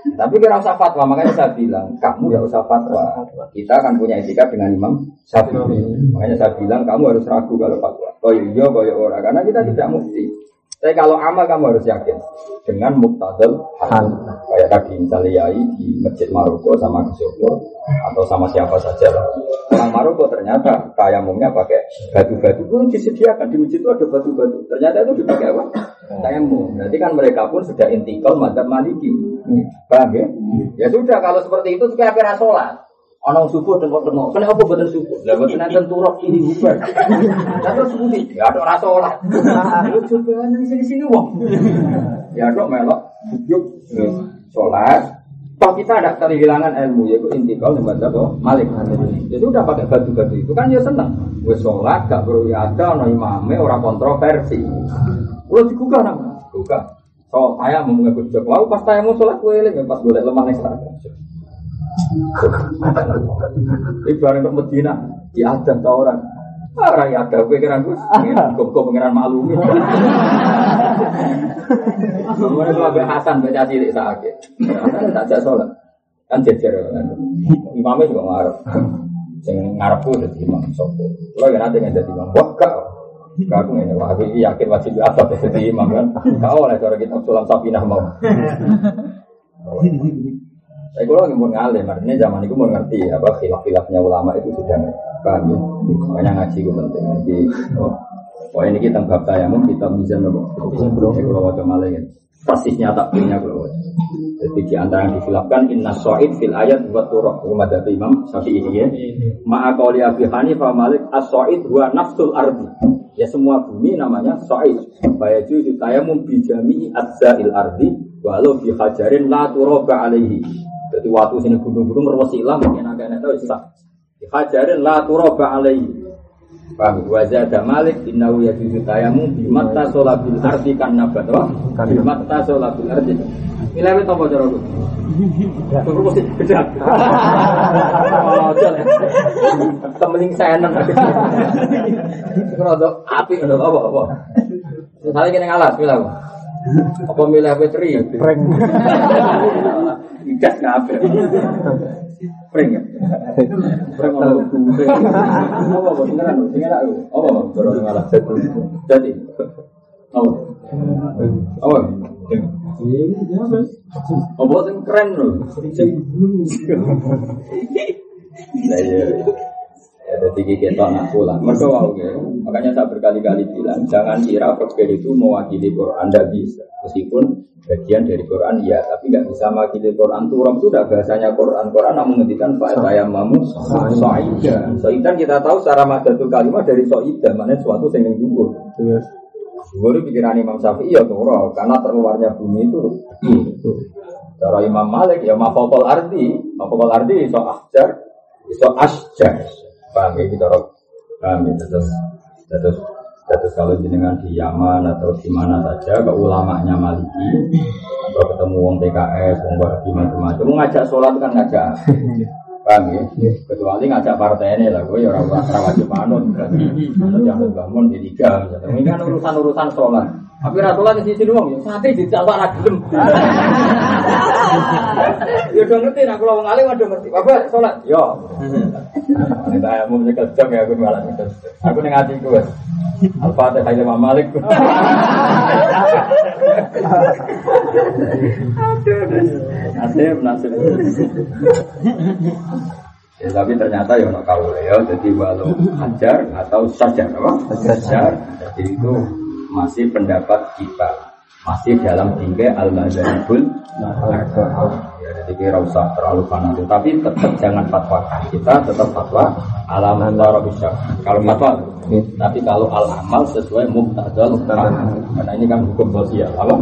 Tapi kira usah fatwa, makanya saya bilang, kamu ya usah fatwa. Kita akan punya etika dengan Imam Syafi'i. Makanya saya bilang, kamu harus ragu kalau fatwa. Oh iya, oh iya, orang. Karena kita tidak mesti. Tapi kalau amal kamu harus yakin dengan muktadal hal. Kayak tadi misalnya di masjid Maroko sama Kesopo atau sama siapa saja lah. Maroko ternyata tayamumnya pakai batu-batu pun disediakan di masjid itu ada batu-batu. Ternyata itu dipakai apa? Tayamum. Berarti kan mereka pun sudah intikal madzhab Maliki. Paham ya? Ya sudah kalau seperti itu kayak kira sholat. Ana subuh tengok-tengok. Kenapa boten subuh? Lah boten nenten turok ini bubar. Lah terus subuh ya ada ora salat. Lu coba nang sini-sini wong. Ya kok melok yuk sholat. Toh kita ada kehilangan ilmu yaitu intikal yang baca Malik. Jadi udah pakai batu-batu itu kan ya seneng. Wes sholat gak perlu ada no imame orang kontroversi. Kalau digugah nang gugah. So saya mau ngikut Jokowi pas saya mau sholat gue pas gue lemah nih Ibarat ke Medina, ada tau orang. Orang ya ada pikiran gue, gue pengiran malu. Kemudian itu Abu Hasan baca cilik sakit. Hasan tak jak sholat, kan jejer. Imamnya juga ngarep. Sing ngarepku jadi imam. Lo ya nanti nggak jadi imam. Wah kak, Aku ini wah aku yakin wajib apa jadi imam kan. Kau oleh cara kita sulam sapinah mau. Saya kalau lagi mau ngalim, artinya zaman itu mau ngerti apa khilaf-khilafnya ulama itu sudah paham ya. Makanya ngaji itu penting. Jadi, oh, oh ini kita bab tayamum kita bisa nopo. Saya kalau wajah malah ya. Persisnya tak punya kalau wajah. Jadi di antara yang dihilafkan inna so'id fil ayat buat turok rumah dari imam ini ya. Ma'akoli abi hanifah malik as so'id huwa nafsul ardi. Ya semua bumi namanya so'id. Bayaju tayamum bijami adza'il ardi walau bihajarin la turoba alaihi jadi waktu sini gunung-gunung merwasi ilang mungkin agak enak tahu sah. Hajarin la turoba alaihi. Paham? Wajah Malik innahu yajuzu tayamu bimatta solabil ardi kan nabat wah bimatta solabil ardi. Milih itu apa cara gue? Tunggu mesti bedak. Temening saya nang. Kalau api ada apa apa? Misalnya kena ngalas, milih apa? Apa milih petri? Prank. Ikas kabeh. Pring ya. Ono kuwe. Apa apa beneran sing enak yo. Apa baru ngalah Jadi. Apa? Apa? Apa sing keren lho. Sing iya. Jadi kita nak pulang. Mereka wow, ya. Makanya saya berkali-kali bilang, jangan kira fakir itu mewakili Quran, tidak bisa. Meskipun bagian dari Quran ya, tapi nggak bisa mewakili Quran. Turun sudah bahasanya Quran. Quran namun menghentikan Pak saya mamu soida. Soidan kita tahu secara madatul kalimat dari soida, mana suatu yang dulu. Dulu pikiran Imam Syafi'i ya turun, karena terluarnya bumi itu. Cara Imam Malik ya mafokol arti, mafokol arti so ahjar, so asjar. Paham ya, kita paham ya, terus, terus, terus kalau jenengan di Yaman atau di mana saja, ke ulamanya Maliki, atau ketemu wong PKS, wong Wahabi macam-macam, ngajak sholat kan ngajak. Paham ya? Kecuali ngajak partai ini lah, gue ya orang orang wajib manut, atau jangan bangun di tiga, ini kan urusan-urusan sholat. Tapi ratulan di sini doang, ya santri di lagi gelem. Ya udah ngerti, nah kalau wong alim udah ngerti. Bapak sholat, yo. Kita ya mau nyekel jam ya aku malah nyekel. Aku ning ati ku wis. Al-Fatihah Imam Malik. Nasib, nasib. Ya, tapi ternyata ya kau ya, jadi walau hajar atau sajar apa? Sajar. Jadi itu masih pendapat kita. Masih dalam tingkai al mazhabul ya jadi kira usah terlalu fanatik. Tapi tetap jangan fatwa kita tetap fatwa alam antara bisa kalau fatwa tapi kalau al amal sesuai muktadal. Karena ini kan hukum sosial. Apa